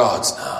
gods now.